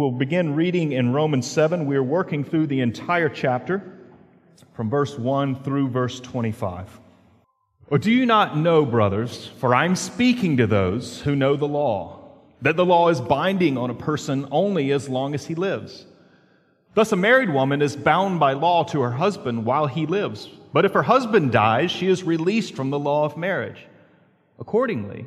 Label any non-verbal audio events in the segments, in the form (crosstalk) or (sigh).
we'll begin reading in Romans 7. We are working through the entire chapter from verse 1 through verse 25. Or do you not know, brothers, for I'm speaking to those who know the law, that the law is binding on a person only as long as he lives? Thus, a married woman is bound by law to her husband while he lives. But if her husband dies, she is released from the law of marriage. Accordingly,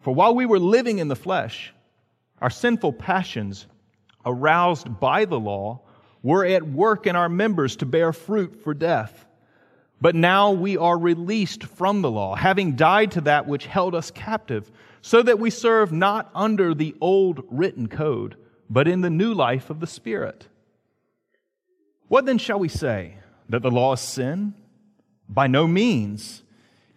For while we were living in the flesh, our sinful passions, aroused by the law, were at work in our members to bear fruit for death. But now we are released from the law, having died to that which held us captive, so that we serve not under the old written code, but in the new life of the Spirit. What then shall we say? That the law is sin? By no means.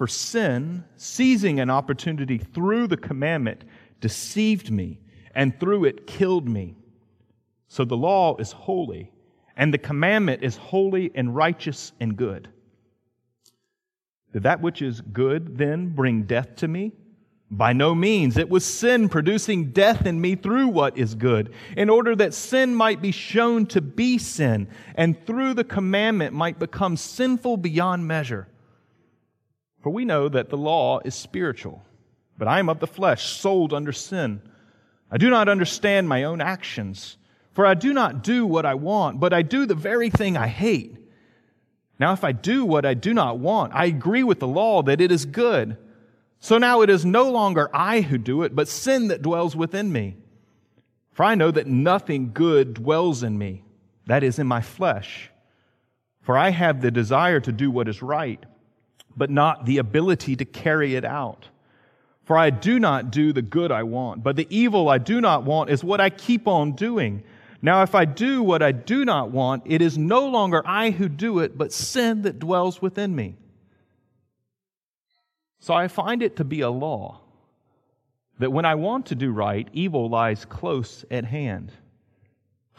For sin, seizing an opportunity through the commandment, deceived me, and through it killed me. So the law is holy, and the commandment is holy and righteous and good. Did that which is good then bring death to me? By no means. It was sin producing death in me through what is good, in order that sin might be shown to be sin, and through the commandment might become sinful beyond measure. For we know that the law is spiritual, but I am of the flesh, sold under sin. I do not understand my own actions, for I do not do what I want, but I do the very thing I hate. Now, if I do what I do not want, I agree with the law that it is good. So now it is no longer I who do it, but sin that dwells within me. For I know that nothing good dwells in me, that is, in my flesh. For I have the desire to do what is right but not the ability to carry it out. For I do not do the good I want, but the evil I do not want is what I keep on doing. Now, if I do what I do not want, it is no longer I who do it, but sin that dwells within me. So I find it to be a law that when I want to do right, evil lies close at hand.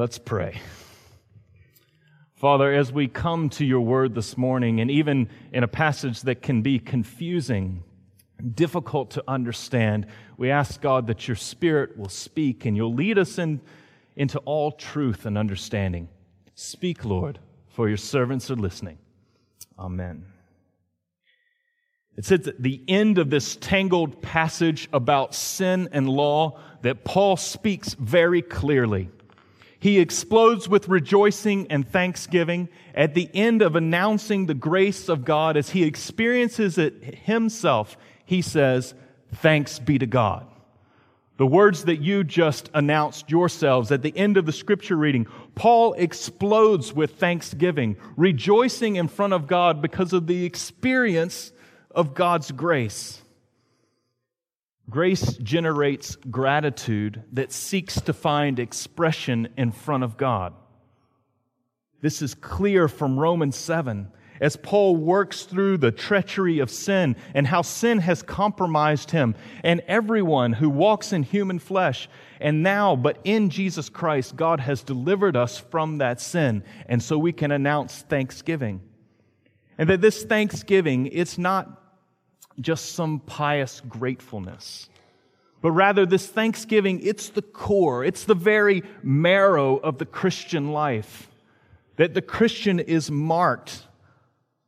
Let's pray. Father, as we come to your word this morning, and even in a passage that can be confusing, difficult to understand, we ask God that your spirit will speak and you'll lead us in, into all truth and understanding. Speak, Lord, for your servants are listening. Amen. It's at the end of this tangled passage about sin and law that Paul speaks very clearly. He explodes with rejoicing and thanksgiving at the end of announcing the grace of God as he experiences it himself. He says, Thanks be to God. The words that you just announced yourselves at the end of the scripture reading, Paul explodes with thanksgiving, rejoicing in front of God because of the experience of God's grace. Grace generates gratitude that seeks to find expression in front of God. This is clear from Romans 7 as Paul works through the treachery of sin and how sin has compromised him and everyone who walks in human flesh. And now, but in Jesus Christ, God has delivered us from that sin. And so we can announce thanksgiving. And that this thanksgiving, it's not just some pious gratefulness. But rather, this thanksgiving, it's the core, it's the very marrow of the Christian life. That the Christian is marked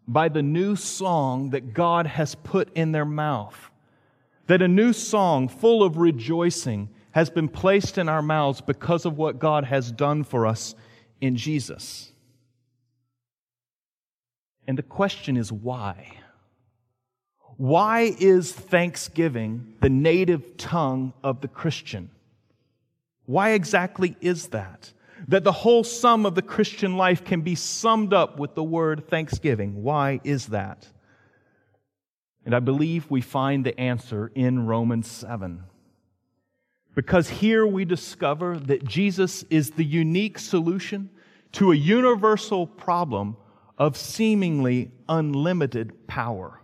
by the new song that God has put in their mouth. That a new song full of rejoicing has been placed in our mouths because of what God has done for us in Jesus. And the question is why? Why is thanksgiving the native tongue of the Christian? Why exactly is that? That the whole sum of the Christian life can be summed up with the word thanksgiving. Why is that? And I believe we find the answer in Romans 7. Because here we discover that Jesus is the unique solution to a universal problem of seemingly unlimited power.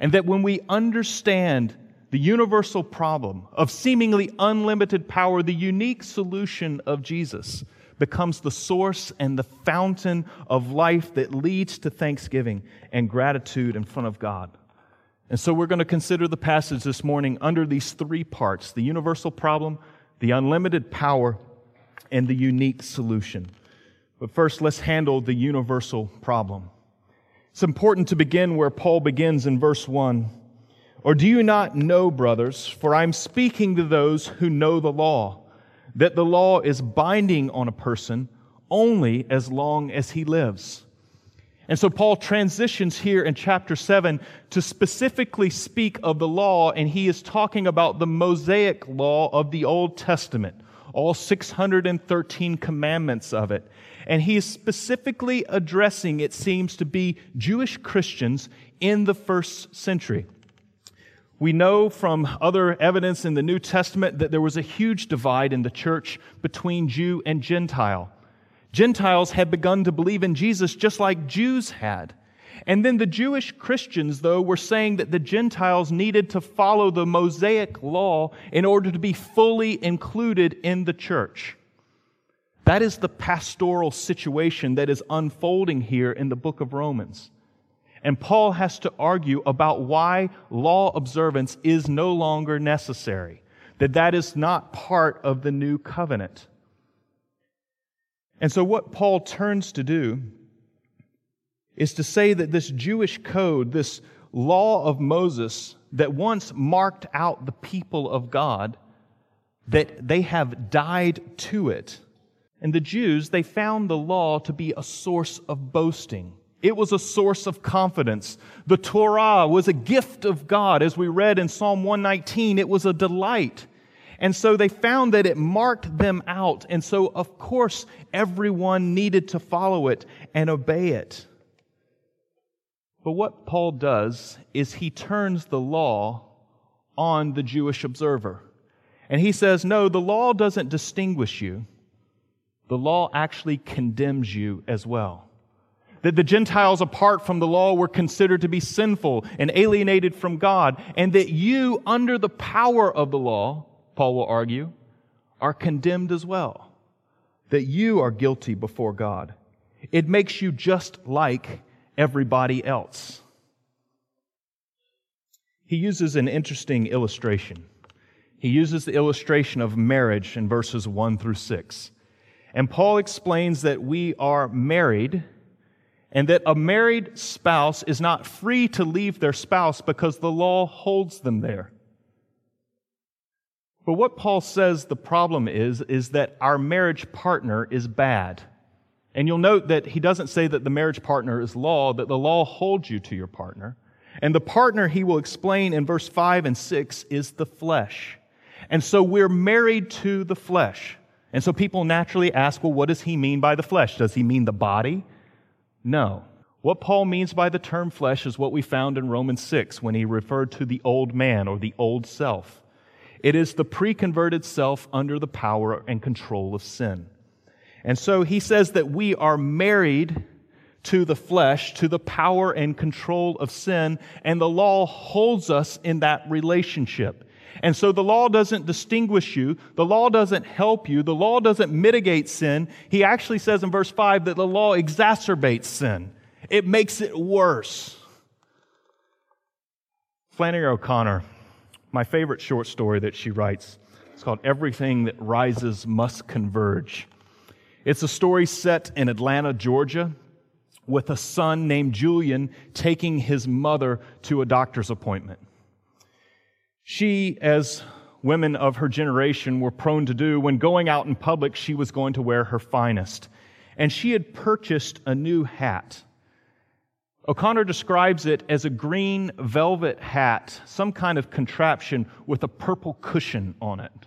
And that when we understand the universal problem of seemingly unlimited power, the unique solution of Jesus becomes the source and the fountain of life that leads to thanksgiving and gratitude in front of God. And so we're going to consider the passage this morning under these three parts the universal problem, the unlimited power, and the unique solution. But first, let's handle the universal problem. It's important to begin where Paul begins in verse 1. Or do you not know, brothers, for I'm speaking to those who know the law, that the law is binding on a person only as long as he lives. And so Paul transitions here in chapter 7 to specifically speak of the law, and he is talking about the Mosaic law of the Old Testament, all 613 commandments of it. And he is specifically addressing, it seems to be, Jewish Christians in the first century. We know from other evidence in the New Testament that there was a huge divide in the church between Jew and Gentile. Gentiles had begun to believe in Jesus just like Jews had. And then the Jewish Christians, though, were saying that the Gentiles needed to follow the Mosaic law in order to be fully included in the church. That is the pastoral situation that is unfolding here in the book of Romans. And Paul has to argue about why law observance is no longer necessary, that that is not part of the new covenant. And so, what Paul turns to do is to say that this Jewish code, this law of Moses that once marked out the people of God, that they have died to it and the Jews, they found the law to be a source of boasting. It was a source of confidence. The Torah was a gift of God. As we read in Psalm 119, it was a delight. And so they found that it marked them out. And so, of course, everyone needed to follow it and obey it. But what Paul does is he turns the law on the Jewish observer. And he says, no, the law doesn't distinguish you the law actually condemns you as well. That the Gentiles, apart from the law, were considered to be sinful and alienated from God, and that you, under the power of the law, Paul will argue, are condemned as well. That you are guilty before God. It makes you just like everybody else. He uses an interesting illustration. He uses the illustration of marriage in verses 1 through 6. And Paul explains that we are married and that a married spouse is not free to leave their spouse because the law holds them there. But what Paul says the problem is, is that our marriage partner is bad. And you'll note that he doesn't say that the marriage partner is law, that the law holds you to your partner. And the partner he will explain in verse 5 and 6 is the flesh. And so we're married to the flesh. And so people naturally ask, well, what does he mean by the flesh? Does he mean the body? No. What Paul means by the term flesh is what we found in Romans 6 when he referred to the old man or the old self. It is the pre converted self under the power and control of sin. And so he says that we are married to the flesh, to the power and control of sin, and the law holds us in that relationship. And so the law doesn't distinguish you. The law doesn't help you. The law doesn't mitigate sin. He actually says in verse 5 that the law exacerbates sin. It makes it worse. Flannery O'Connor, my favorite short story that she writes, it's called Everything That Rises Must Converge. It's a story set in Atlanta, Georgia, with a son named Julian taking his mother to a doctor's appointment. She, as women of her generation were prone to do, when going out in public, she was going to wear her finest. And she had purchased a new hat. O'Connor describes it as a green velvet hat, some kind of contraption with a purple cushion on it.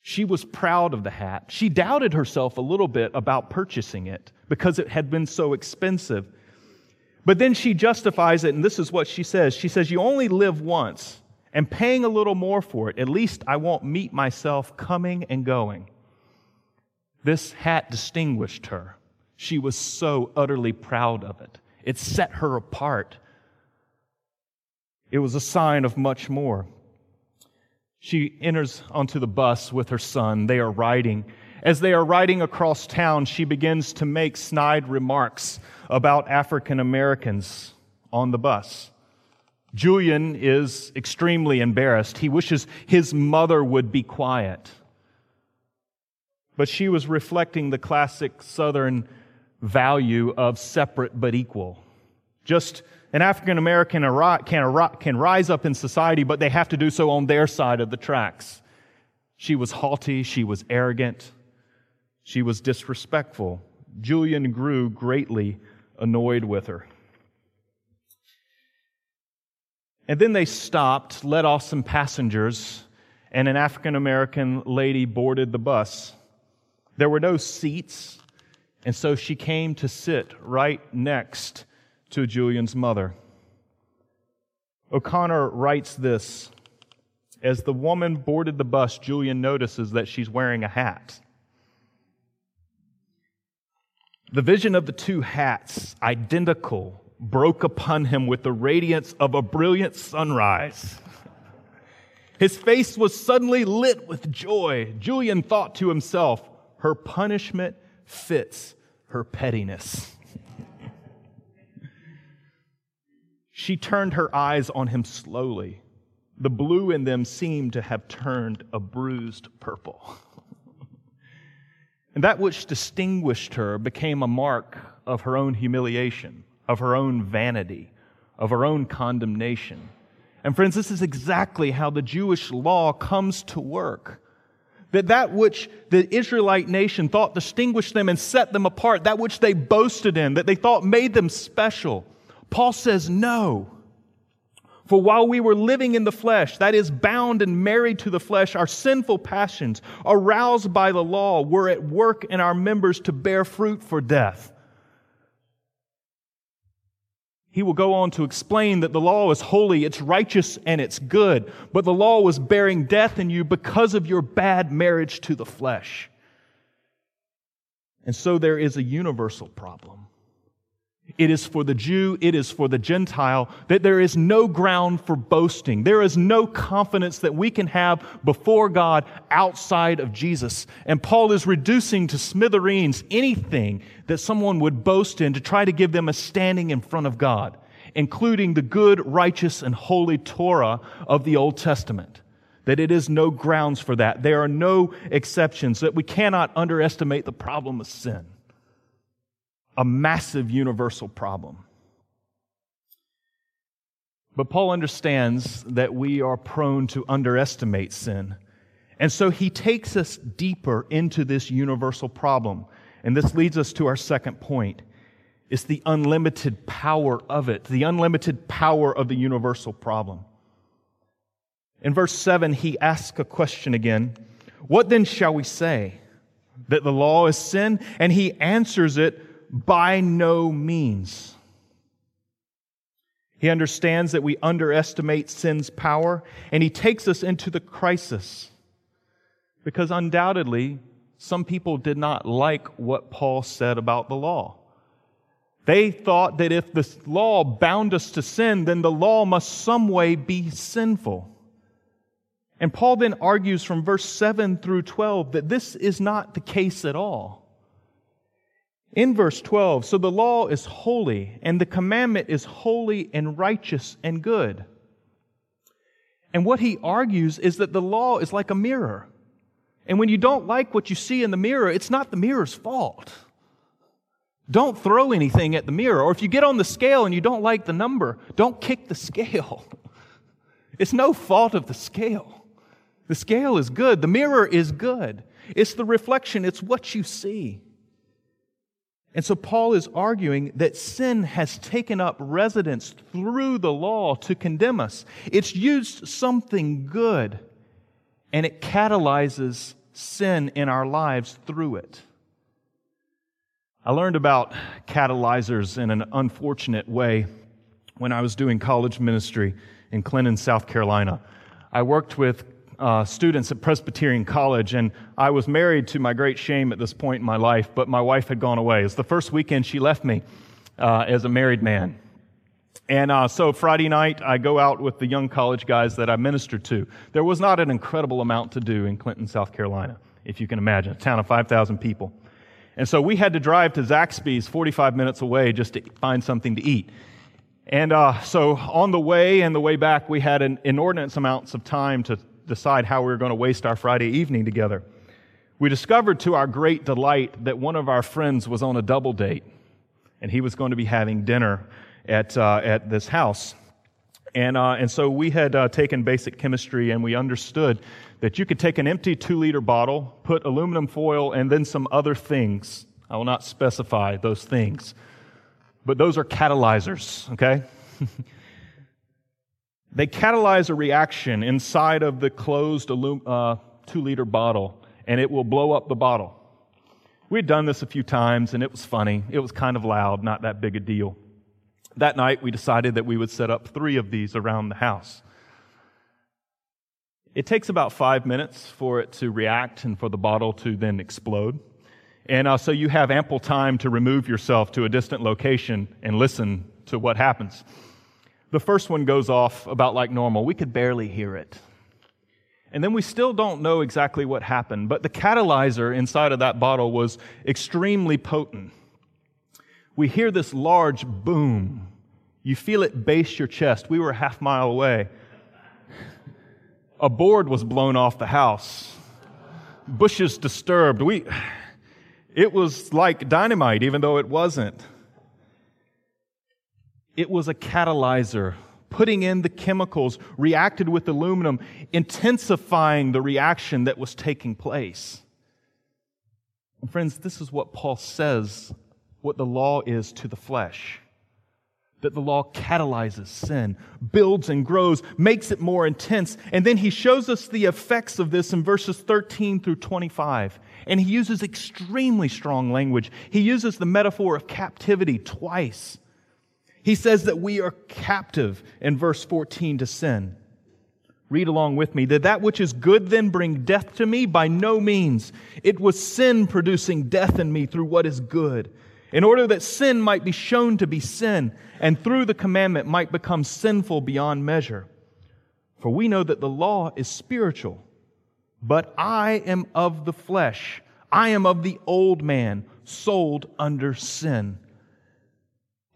She was proud of the hat. She doubted herself a little bit about purchasing it because it had been so expensive. But then she justifies it, and this is what she says. She says, You only live once, and paying a little more for it, at least I won't meet myself coming and going. This hat distinguished her. She was so utterly proud of it. It set her apart. It was a sign of much more. She enters onto the bus with her son. They are riding. As they are riding across town, she begins to make snide remarks about African Americans on the bus. Julian is extremely embarrassed. He wishes his mother would be quiet. But she was reflecting the classic Southern value of separate but equal. Just an African American can, can rise up in society, but they have to do so on their side of the tracks. She was haughty, she was arrogant, she was disrespectful. Julian grew greatly annoyed with her. And then they stopped, let off some passengers, and an African American lady boarded the bus. There were no seats, and so she came to sit right next to Julian's mother. O'Connor writes this As the woman boarded the bus, Julian notices that she's wearing a hat. The vision of the two hats, identical, broke upon him with the radiance of a brilliant sunrise. His face was suddenly lit with joy. Julian thought to himself, her punishment fits her pettiness. She turned her eyes on him slowly. The blue in them seemed to have turned a bruised purple. And that which distinguished her became a mark of her own humiliation, of her own vanity, of her own condemnation. And friends, this is exactly how the Jewish law comes to work. That that which the Israelite nation thought distinguished them and set them apart, that which they boasted in, that they thought made them special, Paul says, no. For while we were living in the flesh, that is, bound and married to the flesh, our sinful passions, aroused by the law, were at work in our members to bear fruit for death. He will go on to explain that the law is holy, it's righteous, and it's good, but the law was bearing death in you because of your bad marriage to the flesh. And so there is a universal problem. It is for the Jew, it is for the Gentile, that there is no ground for boasting. There is no confidence that we can have before God outside of Jesus. And Paul is reducing to smithereens anything that someone would boast in to try to give them a standing in front of God, including the good, righteous, and holy Torah of the Old Testament. That it is no grounds for that. There are no exceptions, that we cannot underestimate the problem of sin a massive universal problem. But Paul understands that we are prone to underestimate sin. And so he takes us deeper into this universal problem. And this leads us to our second point. It's the unlimited power of it, the unlimited power of the universal problem. In verse 7, he asks a question again What then shall we say? That the law is sin? And he answers it by no means. He understands that we underestimate sin's power, and he takes us into the crisis. Because undoubtedly, some people did not like what Paul said about the law. They thought that if the law bound us to sin, then the law must some way be sinful. And Paul then argues from verse 7 through 12 that this is not the case at all. In verse 12, so the law is holy, and the commandment is holy and righteous and good. And what he argues is that the law is like a mirror. And when you don't like what you see in the mirror, it's not the mirror's fault. Don't throw anything at the mirror. Or if you get on the scale and you don't like the number, don't kick the scale. (laughs) It's no fault of the scale. The scale is good. The mirror is good. It's the reflection, it's what you see. And so Paul is arguing that sin has taken up residence through the law to condemn us. It's used something good and it catalyzes sin in our lives through it. I learned about catalyzers in an unfortunate way when I was doing college ministry in Clinton, South Carolina. I worked with uh, students at Presbyterian College, and I was married to my great shame at this point in my life, but my wife had gone away. It's the first weekend she left me uh, as a married man. And uh, so Friday night, I go out with the young college guys that I ministered to. There was not an incredible amount to do in Clinton, South Carolina, if you can imagine, a town of 5,000 people. And so we had to drive to Zaxby's 45 minutes away just to find something to eat. And uh, so on the way and the way back, we had an inordinate amounts of time to decide how we were going to waste our Friday evening together. We discovered to our great delight that one of our friends was on a double date, and he was going to be having dinner at, uh, at this house. And, uh, and so we had uh, taken basic chemistry and we understood that you could take an empty two liter bottle, put aluminum foil, and then some other things. I will not specify those things, but those are catalyzers, okay? (laughs) they catalyze a reaction inside of the closed alum- uh, two liter bottle, and it will blow up the bottle. We had done this a few times, and it was funny. It was kind of loud, not that big a deal. That night, we decided that we would set up three of these around the house. It takes about five minutes for it to react and for the bottle to then explode. And uh, so you have ample time to remove yourself to a distant location and listen to what happens. The first one goes off about like normal. We could barely hear it. And then we still don't know exactly what happened, but the catalyzer inside of that bottle was extremely potent. We hear this large boom. You feel it base your chest. We were a half mile away. A board was blown off the house. Bushes disturbed. We, it was like dynamite, even though it wasn't. It was a catalyzer, putting in the chemicals, reacted with aluminum, intensifying the reaction that was taking place. And friends, this is what Paul says what the law is to the flesh. That the law catalyzes sin, builds and grows, makes it more intense. And then he shows us the effects of this in verses 13 through 25. And he uses extremely strong language. He uses the metaphor of captivity twice. He says that we are captive in verse 14 to sin. Read along with me. Did that which is good then bring death to me? By no means. It was sin producing death in me through what is good in order that sin might be shown to be sin, and through the commandment might become sinful beyond measure. For we know that the law is spiritual, but I am of the flesh. I am of the old man, sold under sin.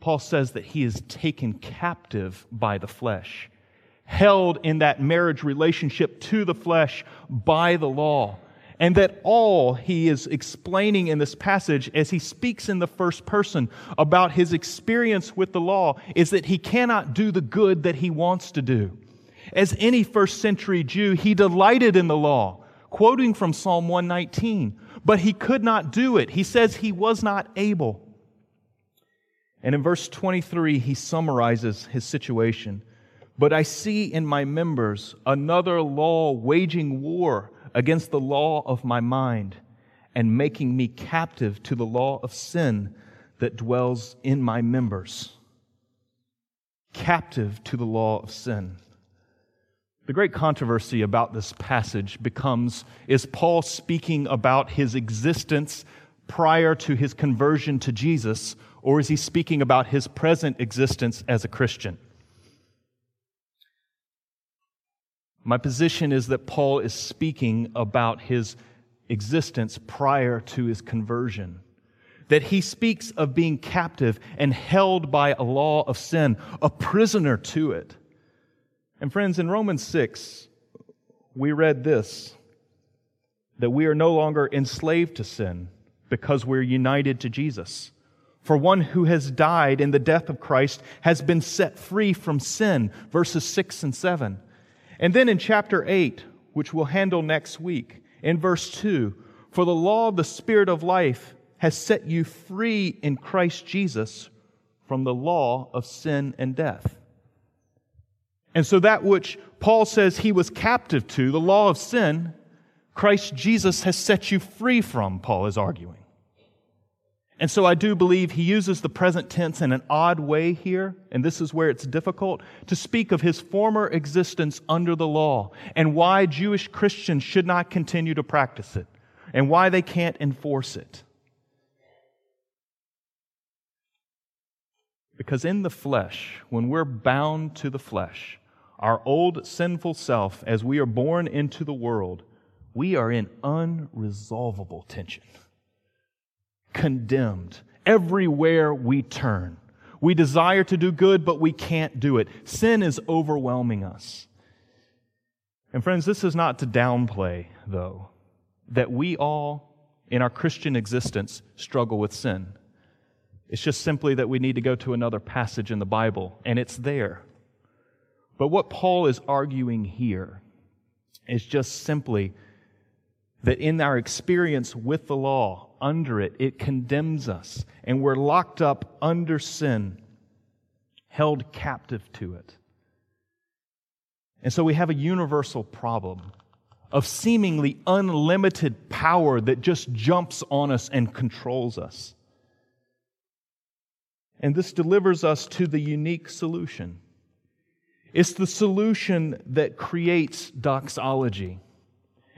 Paul says that he is taken captive by the flesh, held in that marriage relationship to the flesh by the law and that all he is explaining in this passage as he speaks in the first person about his experience with the law is that he cannot do the good that he wants to do. As any first century Jew, he delighted in the law, quoting from Psalm 119, but he could not do it. He says he was not able. And in verse 23, he summarizes his situation. But I see in my members another law waging war against the law of my mind and making me captive to the law of sin that dwells in my members. Captive to the law of sin. The great controversy about this passage becomes is Paul speaking about his existence prior to his conversion to Jesus, or is he speaking about his present existence as a Christian? My position is that Paul is speaking about his existence prior to his conversion. That he speaks of being captive and held by a law of sin, a prisoner to it. And friends, in Romans 6, we read this that we are no longer enslaved to sin because we're united to Jesus. For one who has died in the death of Christ has been set free from sin, verses 6 and 7. And then in chapter 8, which we'll handle next week, in verse 2, for the law of the Spirit of life has set you free in Christ Jesus from the law of sin and death. And so that which Paul says he was captive to, the law of sin, Christ Jesus has set you free from, Paul is arguing. And so I do believe he uses the present tense in an odd way here, and this is where it's difficult, to speak of his former existence under the law and why Jewish Christians should not continue to practice it and why they can't enforce it. Because in the flesh, when we're bound to the flesh, our old sinful self, as we are born into the world, we are in unresolvable tension condemned everywhere we turn. We desire to do good, but we can't do it. Sin is overwhelming us. And friends, this is not to downplay, though, that we all in our Christian existence struggle with sin. It's just simply that we need to go to another passage in the Bible, and it's there. But what Paul is arguing here is just simply that in our experience with the law, under it, it condemns us, and we're locked up under sin, held captive to it. And so we have a universal problem of seemingly unlimited power that just jumps on us and controls us. And this delivers us to the unique solution. It's the solution that creates doxology.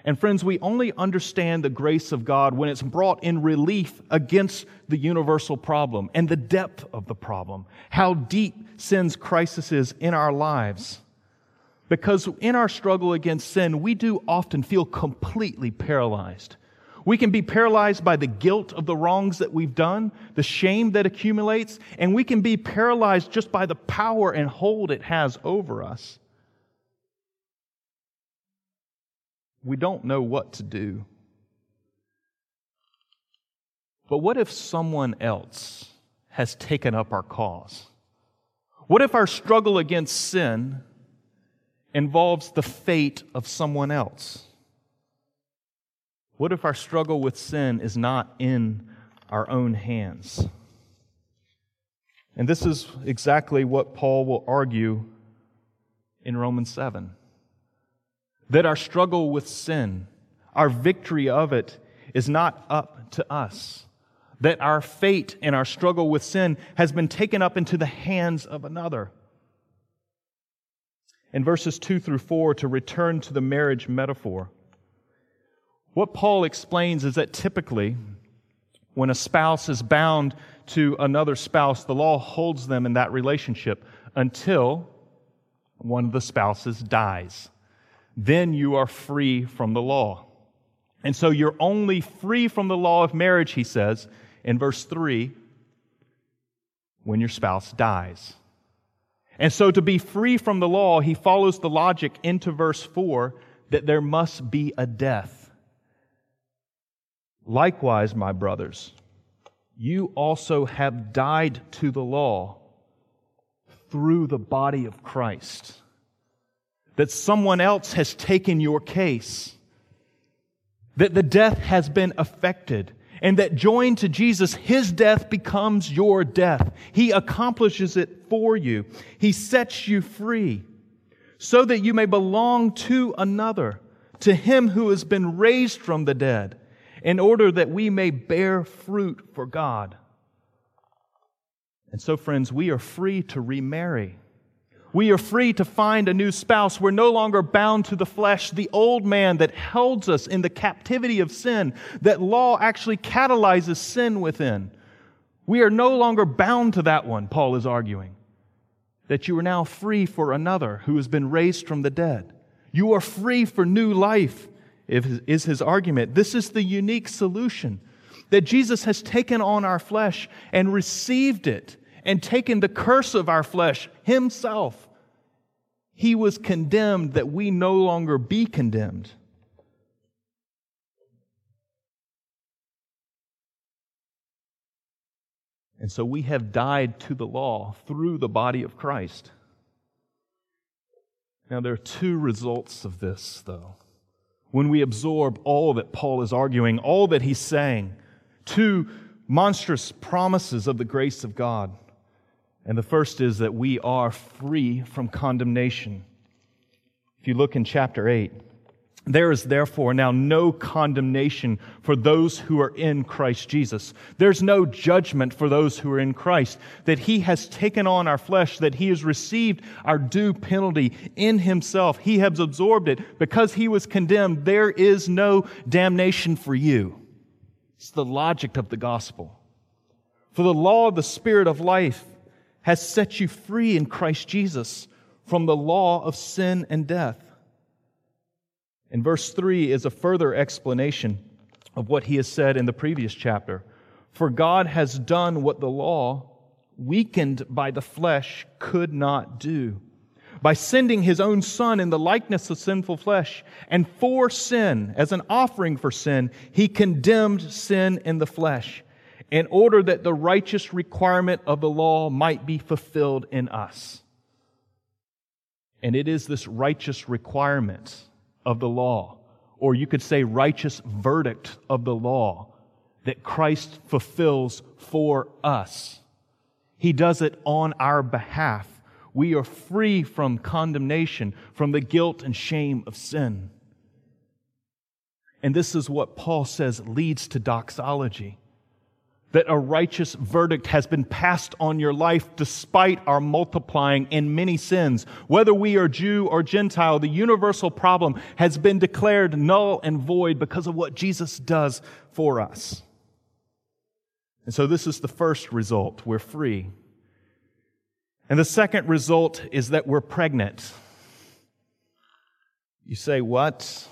And friends, we only understand the grace of God when it's brought in relief against the universal problem and the depth of the problem, how deep sin's crisis is in our lives. Because in our struggle against sin, we do often feel completely paralyzed. We can be paralyzed by the guilt of the wrongs that we've done, the shame that accumulates, and we can be paralyzed just by the power and hold it has over us. We don't know what to do. But what if someone else has taken up our cause? What if our struggle against sin involves the fate of someone else? What if our struggle with sin is not in our own hands? And this is exactly what Paul will argue in Romans 7 that our struggle with sin, our victory of it, is not up to us. That our fate in our struggle with sin has been taken up into the hands of another. In verses 2 through 4, to return to the marriage metaphor, what Paul explains is that typically, when a spouse is bound to another spouse, the law holds them in that relationship until one of the spouses dies then you are free from the law. And so you're only free from the law of marriage, he says in verse 3, when your spouse dies. And so to be free from the law, he follows the logic into verse 4 that there must be a death. Likewise, my brothers, you also have died to the law through the body of Christ that someone else has taken your case, that the death has been effected, and that joined to Jesus, his death becomes your death. He accomplishes it for you. He sets you free so that you may belong to another, to him who has been raised from the dead, in order that we may bear fruit for God. And so, friends, we are free to remarry. We are free to find a new spouse. We're no longer bound to the flesh, the old man that holds us in the captivity of sin, that law actually catalyzes sin within. We are no longer bound to that one, Paul is arguing. That you are now free for another who has been raised from the dead. You are free for new life, is his argument. This is the unique solution that Jesus has taken on our flesh and received it and taken the curse of our flesh himself. He was condemned that we no longer be condemned. And so we have died to the law through the body of Christ. Now, there are two results of this, though. When we absorb all that Paul is arguing, all that he's saying, two monstrous promises of the grace of God. And the first is that we are free from condemnation. If you look in chapter 8, there is therefore now no condemnation for those who are in Christ Jesus. There's no judgment for those who are in Christ, that He has taken on our flesh, that He has received our due penalty in Himself. He has absorbed it. Because He was condemned, there is no damnation for you. It's the logic of the gospel. For the law of the Spirit of life has set you free in Christ Jesus from the law of sin and death. And verse 3 is a further explanation of what he has said in the previous chapter. For God has done what the law, weakened by the flesh, could not do. By sending his own Son in the likeness of sinful flesh, and for sin, as an offering for sin, he condemned sin in the flesh, in order that the righteous requirement of the law might be fulfilled in us. And it is this righteous requirement of the law, or you could say righteous verdict of the law that Christ fulfills for us. He does it on our behalf. We are free from condemnation, from the guilt and shame of sin. And this is what Paul says leads to doxology that a righteous verdict has been passed on your life despite our multiplying in many sins. Whether we are Jew or Gentile, the universal problem has been declared null and void because of what Jesus does for us. And so this is the first result. We're free. And the second result is that we're pregnant. You say, what?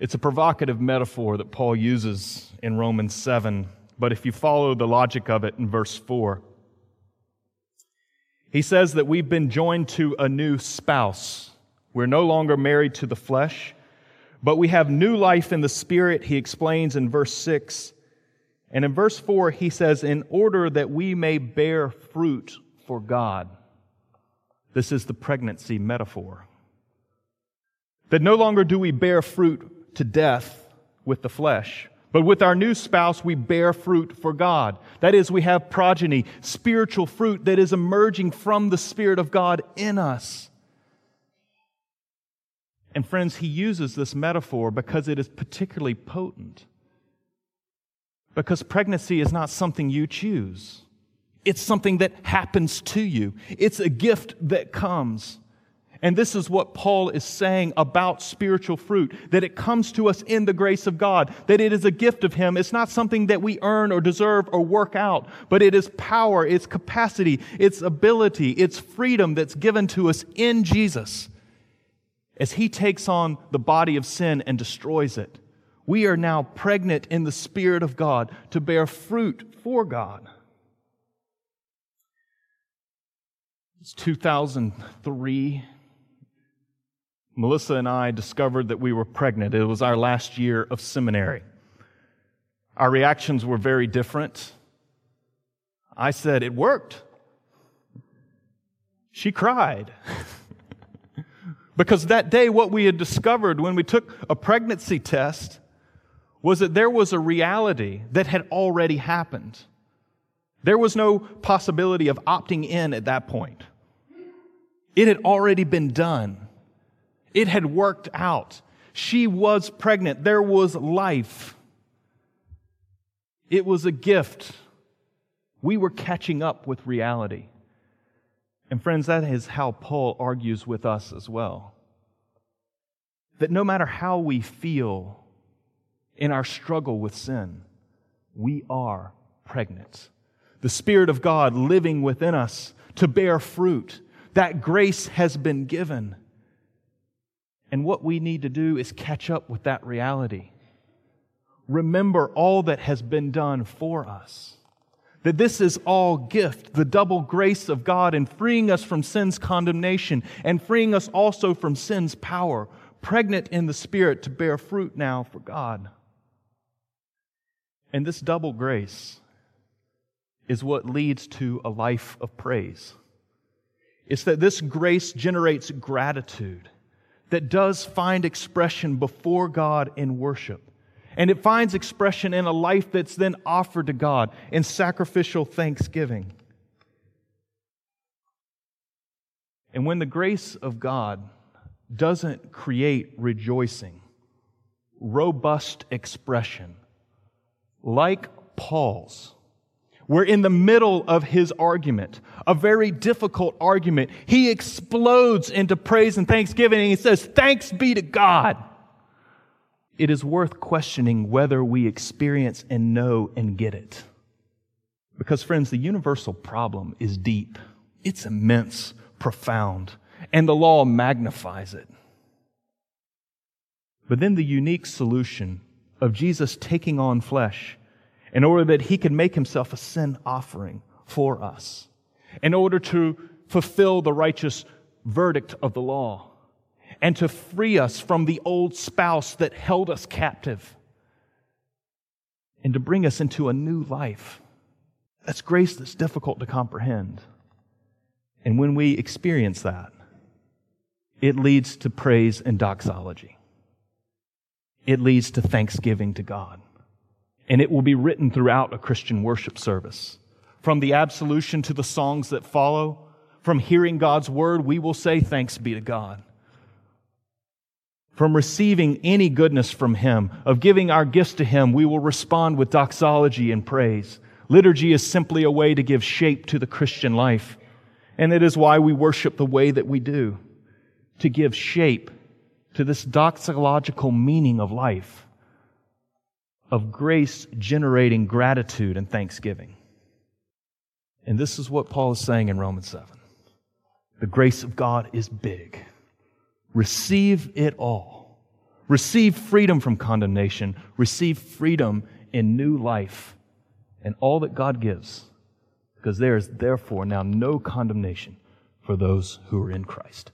It's a provocative metaphor that Paul uses in Romans 7, but if you follow the logic of it in verse 4, he says that we've been joined to a new spouse. We're no longer married to the flesh, but we have new life in the spirit, he explains in verse 6. And in verse 4, he says, in order that we may bear fruit for God. This is the pregnancy metaphor. That no longer do we bear fruit to death with the flesh. But with our new spouse, we bear fruit for God. That is, we have progeny, spiritual fruit that is emerging from the Spirit of God in us. And friends, he uses this metaphor because it is particularly potent. Because pregnancy is not something you choose. It's something that happens to you. It's a gift that comes. And this is what Paul is saying about spiritual fruit that it comes to us in the grace of God, that it is a gift of Him. It's not something that we earn or deserve or work out, but it is power, it's capacity, it's ability, it's freedom that's given to us in Jesus. As He takes on the body of sin and destroys it, we are now pregnant in the Spirit of God to bear fruit for God. It's 2003. Melissa and I discovered that we were pregnant. It was our last year of seminary. Our reactions were very different. I said, It worked. She cried. (laughs) because that day, what we had discovered when we took a pregnancy test was that there was a reality that had already happened. There was no possibility of opting in at that point. It had already been done. It had worked out. She was pregnant. There was life. It was a gift. We were catching up with reality. And friends, that is how Paul argues with us as well. That no matter how we feel in our struggle with sin, we are pregnant. The Spirit of God living within us to bear fruit. That grace has been given. And what we need to do is catch up with that reality. Remember all that has been done for us. That this is all gift, the double grace of God in freeing us from sin's condemnation and freeing us also from sin's power, pregnant in the Spirit to bear fruit now for God. And this double grace is what leads to a life of praise. It's that this grace generates gratitude that does find expression before God in worship. And it finds expression in a life that's then offered to God in sacrificial thanksgiving. And when the grace of God doesn't create rejoicing, robust expression, like Paul's, we're in the middle of his argument, a very difficult argument. He explodes into praise and thanksgiving and he says, Thanks be to God. It is worth questioning whether we experience and know and get it. Because, friends, the universal problem is deep, it's immense, profound, and the law magnifies it. But then the unique solution of Jesus taking on flesh in order that he could make himself a sin offering for us, in order to fulfill the righteous verdict of the law, and to free us from the old spouse that held us captive, and to bring us into a new life. That's grace that's difficult to comprehend. And when we experience that, it leads to praise and doxology. It leads to thanksgiving to God and it will be written throughout a Christian worship service. From the absolution to the songs that follow, from hearing God's word, we will say, Thanks be to God. From receiving any goodness from Him, of giving our gifts to Him, we will respond with doxology and praise. Liturgy is simply a way to give shape to the Christian life. And it is why we worship the way that we do, to give shape to this doxological meaning of life of grace generating gratitude and thanksgiving. And this is what Paul is saying in Romans 7. The grace of God is big. Receive it all. Receive freedom from condemnation. Receive freedom in new life and all that God gives. Because there is therefore now no condemnation for those who are in Christ.